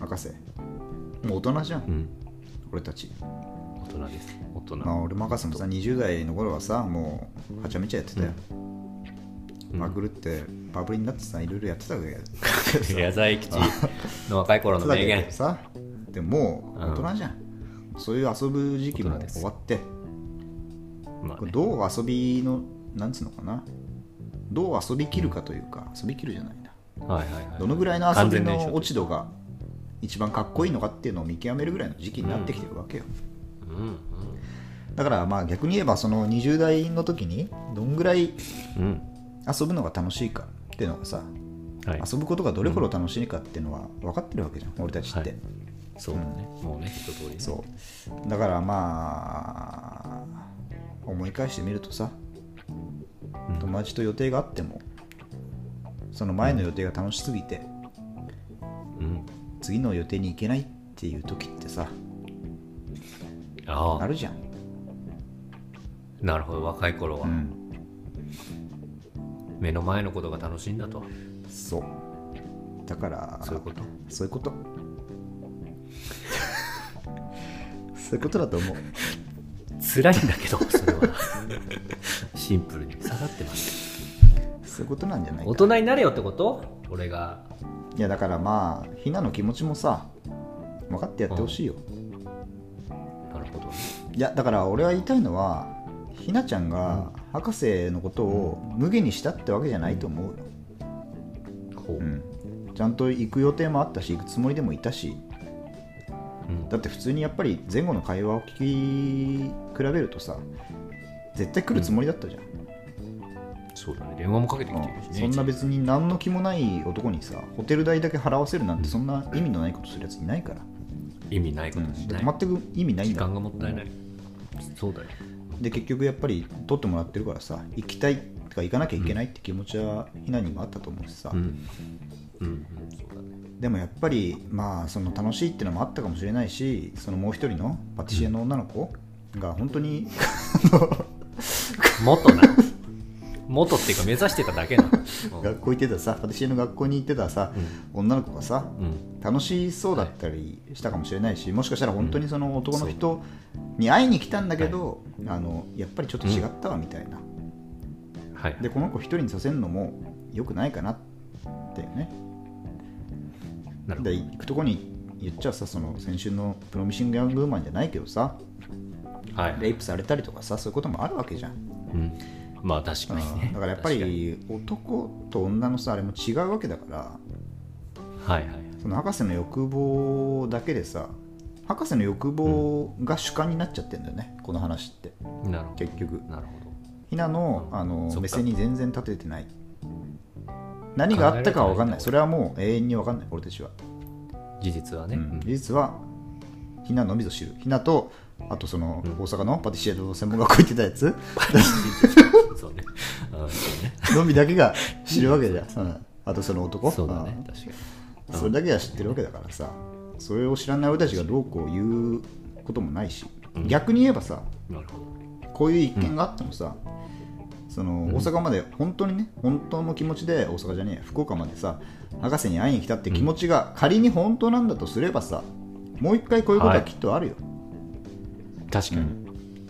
Speaker 1: 博士。もう大人じゃん、
Speaker 2: うん。
Speaker 1: 俺たち。
Speaker 2: 大人です。大人、
Speaker 1: まあ俺も博士もさ20代の頃はさもうはちゃめちゃやってたよ、まぐるってバブリになってさいろいろやってたわけ。や <laughs>
Speaker 2: 矢沢永吉の若い頃の名言。
Speaker 1: さ。でも大人じゃん、そういう遊ぶ時期も終わって。
Speaker 2: まあね。
Speaker 1: どう遊びのなんつうのかなどう遊びきるかというか、遊びきるじゃないな。
Speaker 2: はいはいはい。
Speaker 1: どのぐらいの遊びの落ち度が一番かっこいいのかっていうのを見極めるぐらいの時期になってきてるわけよ、
Speaker 2: うん
Speaker 1: だからまあ逆に言えばその20代の時にどんぐらい
Speaker 2: うんうん
Speaker 1: 遊ぶのが楽しいかっていうのがさ
Speaker 2: はい。
Speaker 1: 遊ぶことがどれほど楽しいかっていうのは分かってるわけじゃん、俺たちって、
Speaker 2: はい。そうだね、もうね一通りね。
Speaker 1: そう。だからまあ思い返してみるとさ、
Speaker 2: うん
Speaker 1: 友達と予定があってもその前の予定が楽しすぎて、
Speaker 2: うん。
Speaker 1: 次の予定に行けないっていう時ってさ
Speaker 2: ああ。
Speaker 1: あるじゃん、
Speaker 2: なるほど若い頃は、
Speaker 1: うん、
Speaker 2: 目の前のことが楽しいんだと。
Speaker 1: そう。だから
Speaker 2: そういうこと？
Speaker 1: そういうこと。<laughs> そういうことだと思う
Speaker 2: 辛いんだけどそれは。シンプルに下がってます。
Speaker 1: そういうことなんじゃないか。
Speaker 2: 大人になれよってこと？俺が。
Speaker 1: いやだからまあひなの気持ちもさ分かってやってほしいよ、
Speaker 2: なるほど。ね
Speaker 1: いやだから俺は言いたいのはひなちゃんが博士のことを無限にしたってわけじゃないと思うよ、
Speaker 2: ほう、
Speaker 1: うん、ちゃんと行く予定もあったし行くつもりでもいたし
Speaker 2: うん。
Speaker 1: だって普通にやっぱり前後の会話を聞き比べるとさ絶対来るつもりだったじゃん、
Speaker 2: そうだね。電話もかけてきてるしね
Speaker 1: そんな別に何の気もない男にさホテル代だけ払わせるなんてそんな意味のないことするやついないから、
Speaker 2: 意味ないこ
Speaker 1: うん
Speaker 2: としない、
Speaker 1: 全く意味ないんだ
Speaker 2: 時間がもったいない、そうだよ。
Speaker 1: で結局やっぱり取ってもらってるからさ行きたいとか行かなきゃいけないって気持ちはひなにもあったと思うしさ、でもやっぱりまあその楽しいっていうのもあったかもしれないしそのもう一人のパティシエの女の子が本当に、
Speaker 2: 元な。元っていうか目指してただけな。うん。
Speaker 1: 学校行ってたさパティシエの学校に行ってたさ、女の子がさ
Speaker 2: うん。
Speaker 1: 楽しそうだったりしたかもしれないし、もしかしたら本当にその男の人に会いに来たんだけど、あのやっぱりちょっと違ったわみたいな、
Speaker 2: はい。
Speaker 1: でこの子一人にさせるのも良くないかなってね。で行くとこに言っちゃさその先週のプロミシング・ヤング・ウーマンじゃないけどさ
Speaker 2: はい。
Speaker 1: レイプされたりとかさそういうこともあるわけじゃん、
Speaker 2: うん、まあ確かにね。
Speaker 1: うん。だからやっぱり男と女のさあれも違うわけだから
Speaker 2: はいはい
Speaker 1: その博士の欲望だけでさ博士の欲望が主観になっちゃってんだよね、この話って。
Speaker 2: なるほど。
Speaker 1: 結局。
Speaker 2: なるほ
Speaker 1: ひなのあの目線に全然立ててない。何があったかは分かんない。それはもう永遠に分かんない。俺たちは、
Speaker 2: ど事実はね、
Speaker 1: うん。
Speaker 2: うん。
Speaker 1: 事実はひなのみぞ知る。ひなとあとその
Speaker 2: うん。
Speaker 1: 大阪のパティシエの専門学校行ってたやつ。<laughs>
Speaker 2: そうんそうね。
Speaker 1: のみだけが <laughs> 知るわけじゃん、うん。あとその男。
Speaker 2: そうだね。
Speaker 1: うん。
Speaker 2: 確かに。
Speaker 1: それだけは知ってるわけだからさ。それを知らない俺たちがどうこう言うこともないし、逆に言えばさ。
Speaker 2: なるほど
Speaker 1: こういう一件があってもさ、その大阪まで本当にね本当の気持ちで大阪じゃねえや福岡までさ博士に会いに来たって気持ちが仮に本当なんだとすればさもう一回こういうことはきっとあるよ、
Speaker 2: 確かに、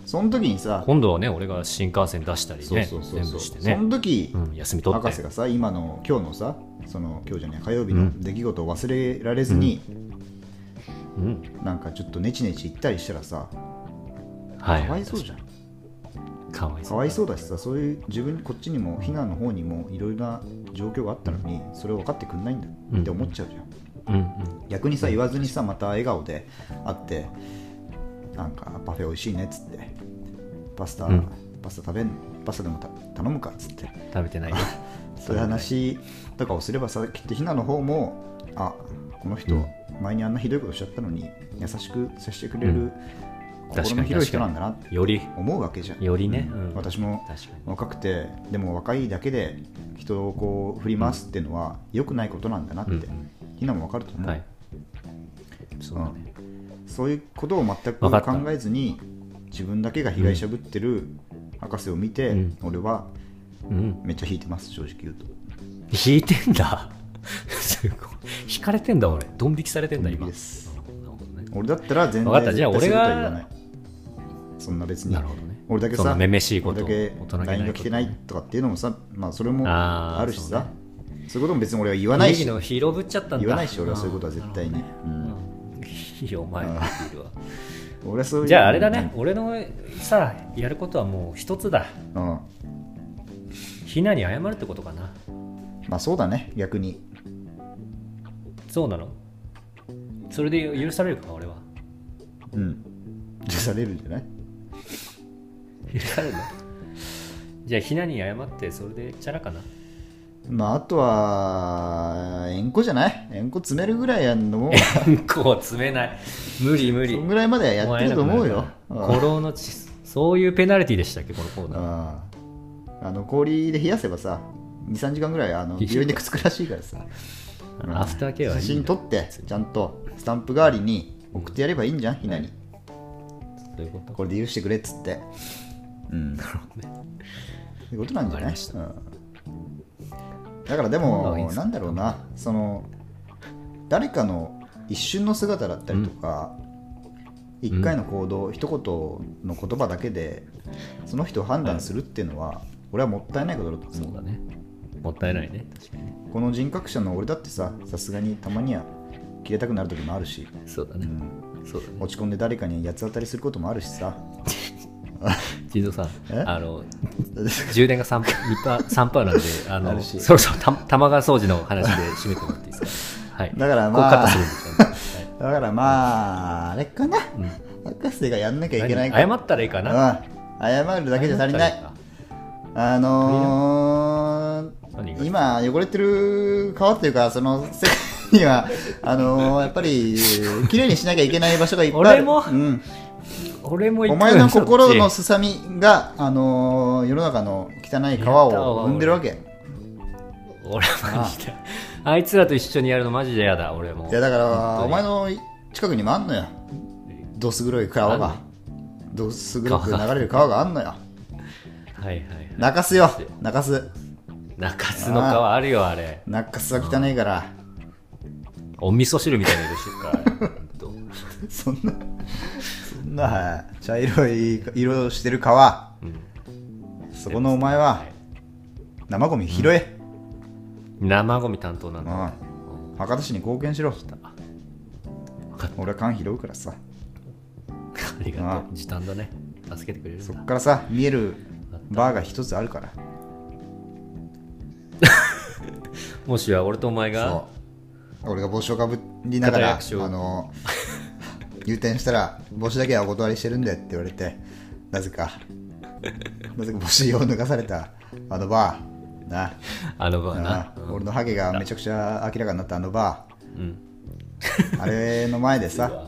Speaker 1: その時にさ、
Speaker 2: 今度はね俺が新幹線出したりね
Speaker 1: そうそうそう
Speaker 2: 全
Speaker 1: そう。そ
Speaker 2: 部してね。
Speaker 1: の時、
Speaker 2: うん、休み取って。
Speaker 1: 博士がさ今の今日のさその今日じゃねえ火曜日の出来事を忘れられずに、
Speaker 2: うん。
Speaker 1: なんかちょっとネチネチ言ったりしたらさ
Speaker 2: はい。
Speaker 1: かわいそうじゃん
Speaker 2: かわいそう
Speaker 1: かわいそうだしさそういう自分こっちにも避難の方にもいろいろな状況があったのにそれを分かってくんないんだって思っちゃうじゃん、
Speaker 2: うんうん。
Speaker 1: 逆にさ言わずにさまた笑顔で会ってなんかパフェ美味しいねっつってパスタ、
Speaker 2: うん。
Speaker 1: パスタ食べんパスタでもた頼むかっつって。
Speaker 2: 食べてないよ。
Speaker 1: そういう話とかをすればさきっとひなの方もあこの人、
Speaker 2: うん。
Speaker 1: 前にあんなひどいことしちゃったのに優しく接してくれる、
Speaker 2: うん
Speaker 1: 心の広い人なんだなって
Speaker 2: より。
Speaker 1: 思うわけじゃん。
Speaker 2: よりね、
Speaker 1: うん。
Speaker 2: うん。
Speaker 1: 私も若くてでも若いだけで人をこう振り回すっていうのは良くないことなんだなって、
Speaker 2: うん
Speaker 1: も分かると思う、
Speaker 2: はい。そうだね、
Speaker 1: そういうことを全く考えずに自分だけが被害者ぶってる博士を見て、
Speaker 2: うん。
Speaker 1: 俺は
Speaker 2: うん。
Speaker 1: めっちゃ引いてます正直言うと。
Speaker 2: 引いてんだ。<laughs> すごい。引かれてんだ俺。ドン引きされてんだ今。
Speaker 1: 俺だったら全然
Speaker 2: 分かった。じゃあ俺が
Speaker 1: そんな別に。
Speaker 2: なるほどね。
Speaker 1: 俺だけさ
Speaker 2: めめしいこと
Speaker 1: 俺だけ LINE が来てないとかっていうのもさまあそれも
Speaker 2: あ
Speaker 1: るしさ。
Speaker 2: そ
Speaker 1: そういうことも別に俺は言わないし。
Speaker 2: 広ぶっちゃった
Speaker 1: 言わないし俺はそういうことは絶対に。
Speaker 2: いいよお前のビー。ルは。
Speaker 1: 俺はそう
Speaker 2: じゃああれだね。俺のさやることはもう一つだ。
Speaker 1: うん。
Speaker 2: ひなに謝るってことかな。
Speaker 1: まあそうだね。逆に。
Speaker 2: そうなの？それで許されるか俺は。
Speaker 1: うん。許されるんじゃない？
Speaker 2: 許されるのじゃあひなに謝ってそれでチャラかな？
Speaker 1: まああとは円弧じゃない？円弧詰めるぐらいやんのも <laughs>
Speaker 2: こう詰めない。無理無理。
Speaker 1: そんぐらいまではやってると思うよ。うん
Speaker 2: 古老のちそういうペナルティでしたっけ？このコーナー。
Speaker 1: うんあの氷で冷やせばさ23時間ぐらいあの病院でくっつくらしいからさ。うん。
Speaker 2: アフターケア
Speaker 1: 写真撮ってちゃんとスタンプ代わりに送ってやればいいんじゃん？ひなに。
Speaker 2: どういうこと？
Speaker 1: これで許してくれっつってうん。そういうことなんじゃない？うん。だからでもなんだろうな。その誰かの一瞬の姿だったりとか、一回の行動、一言の言葉だけでその人を判断するっていうのは、俺はもったいないことだと思う。
Speaker 2: そうだね。もったいないね。確かに。ね
Speaker 1: この人格者の俺だってささすがにたまには切れたくなる時もあるし、
Speaker 2: そうだね、
Speaker 1: うん、
Speaker 2: そうだね。
Speaker 1: 落ち込んで誰かに八つ当たりすることもあるしさ <laughs>
Speaker 2: 地蔵さん
Speaker 1: え？
Speaker 2: あの充電が 3%, パー3パーなんで <laughs> あのそろそろた玉川掃除の話で締めてもらっていいですか？<laughs> はい。
Speaker 1: だからまあだからまああれかな、博士がやんなきゃいけない
Speaker 2: 謝ったらいいかな？
Speaker 1: うん。謝るだけじゃ足りない。あの今汚れてる川っていうかそのにはあのー、やっぱり綺麗にしなきゃいけない場所がいっぱいある。
Speaker 2: 俺も
Speaker 1: うん、
Speaker 2: 俺も行
Speaker 1: お前の心のすさみが、あのー、世の中の汚い川を生んでるわけ。
Speaker 2: ち俺マジで。あいつらと一緒にやるのマジで嫌だ俺も。
Speaker 1: いやだからお前の近くにもあんのよどす黒い川が。どす黒く流れる川があんのよ
Speaker 2: はいはいはい。
Speaker 1: 泣かすよ。泣かす。
Speaker 2: 中洲の川あるよあれ。
Speaker 1: 泣かすは汚いから。
Speaker 2: お味噌汁みたいな色してるから。<laughs> <laughs>
Speaker 1: そんなそんな茶色い色してる川。
Speaker 2: うん。
Speaker 1: そこのお前は生ゴミ拾え、
Speaker 2: 生ゴミ担当なんだ、
Speaker 1: うん。博多市に貢献しろ。<laughs> 俺は缶拾うからさ。
Speaker 2: たありが
Speaker 1: あ
Speaker 2: とう。時短だね。助けてくれるんだ。
Speaker 1: そっからさ見えるバーが一つあるから。<laughs>
Speaker 2: もしや俺とお前が？
Speaker 1: 俺が帽子をかぶりながらあの <laughs> 入店したら帽子だけはお断りしてるんでって言われてなぜか。なぜか帽子を脱がされた。あのバー。な。
Speaker 2: あの場はな。
Speaker 1: あ俺のハゲがめちゃくちゃ明らかになったあのバ
Speaker 2: うん。
Speaker 1: ーあれの前でさ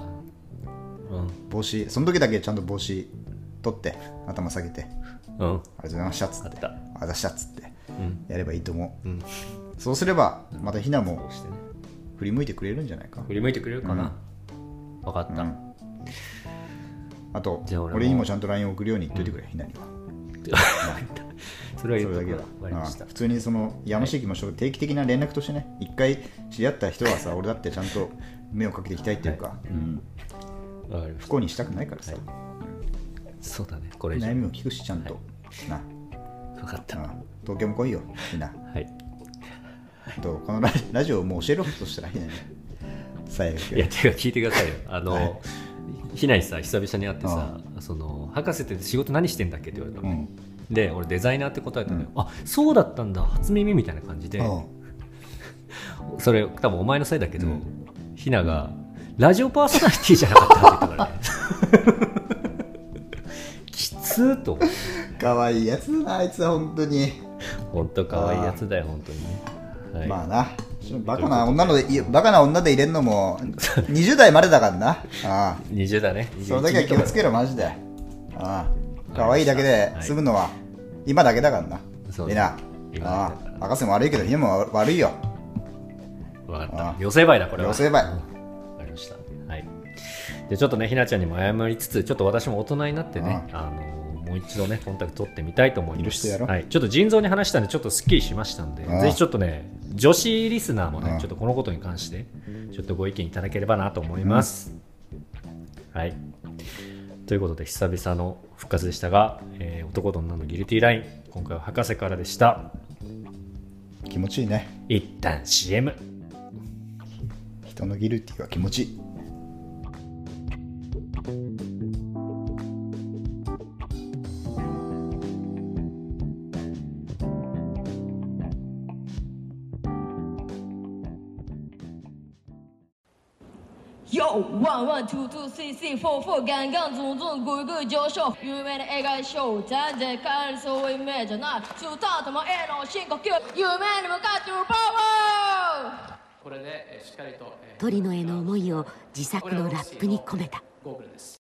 Speaker 2: うん。
Speaker 1: 帽子その時だけちゃんと帽子取って頭下げて。
Speaker 2: うん。
Speaker 1: ありがとうございましたっつって。
Speaker 2: あ
Speaker 1: ざしたっつって。
Speaker 2: うん。
Speaker 1: やればいいと思う。
Speaker 2: うん。
Speaker 1: そうすればまたひなも振り向いてくれるんじゃないか。
Speaker 2: 振り向いてくれるかな、分かった、
Speaker 1: うん。あと
Speaker 2: 俺も。
Speaker 1: 俺にもちゃんと LINE を送るように言っといてくれ、ひなには。<laughs>
Speaker 2: それは
Speaker 1: それだけは。
Speaker 2: 言う
Speaker 1: 普通にそのやましい気もしょ定期的な連絡としてね一回知り合った人はさ俺だってちゃんと目をかけていきたいっていうか、うん。
Speaker 2: わか
Speaker 1: 不幸にしたくないからさ、
Speaker 2: たそうだね。これ
Speaker 1: 悩みも聞くしちゃんと、な。
Speaker 2: 分かった。
Speaker 1: あ東京も来いよひな。
Speaker 2: はい。
Speaker 1: とこのララジオをもう教えろとしたらひなに最悪
Speaker 2: いやてか聞いてくださいよ。<laughs> あの、
Speaker 1: はい。
Speaker 2: ひなにさ久々に会ってさその博士って仕事何してんだっけって言われたの、
Speaker 1: うん。
Speaker 2: で俺デザイナーって答えたのよ、あそうだったんだ。初耳みたいな感じで、
Speaker 1: うん。<laughs>
Speaker 2: それ多分お前のせいだけど、
Speaker 1: うん。
Speaker 2: ひながラジオパーソナリティじゃなかったって言ったからね。<laughs> きつーと。
Speaker 1: 可愛いやつだなあいつは本当に。
Speaker 2: 本当可愛いやつだよ本当にね、はい。
Speaker 1: まあなバカな女のでバカな女で入れんのも <laughs> 20代までだからな。ああ。
Speaker 2: 20だね。
Speaker 1: それだけは気をつけろマジで。ああ。可愛いだけで済むのは今だけだからな。
Speaker 2: そう
Speaker 1: みんな。
Speaker 2: 今
Speaker 1: ああ。博士も悪いけどひなも悪いよ。
Speaker 2: 分かっ
Speaker 1: あ
Speaker 2: た寄せばいだこれは。
Speaker 1: 寄せばい
Speaker 2: わかりました。はい。でちょっとねひなちゃんにも謝りつつちょっと私も大人になってねあのもう一度ねコンタクト取ってみたいと思います。はい、ちょっと腎臓に話したんでちょっとすっきりしましたんでぜひちょっとね女子リスナーもねちょっとこのことに関してちょっとご意見いただければなと思います、はい。ということで久々の復活でしたが、えー男と女のギルティライン今回は博士からでした。
Speaker 1: 気持ちいいね。
Speaker 2: 一旦 CM
Speaker 1: 人のギルティは気持ちいい
Speaker 3: よワンワンツーツースリースリーフォーフォーガンガンズンズングイグイ上昇有名な映画ショー全然変えるそういう夢じゃないスタートもへの深呼吸夢に向かってるパワー
Speaker 4: これでえーしっかりと、えー
Speaker 5: 鳥野への思いを自作のラップに込めた。
Speaker 4: ゴーグルです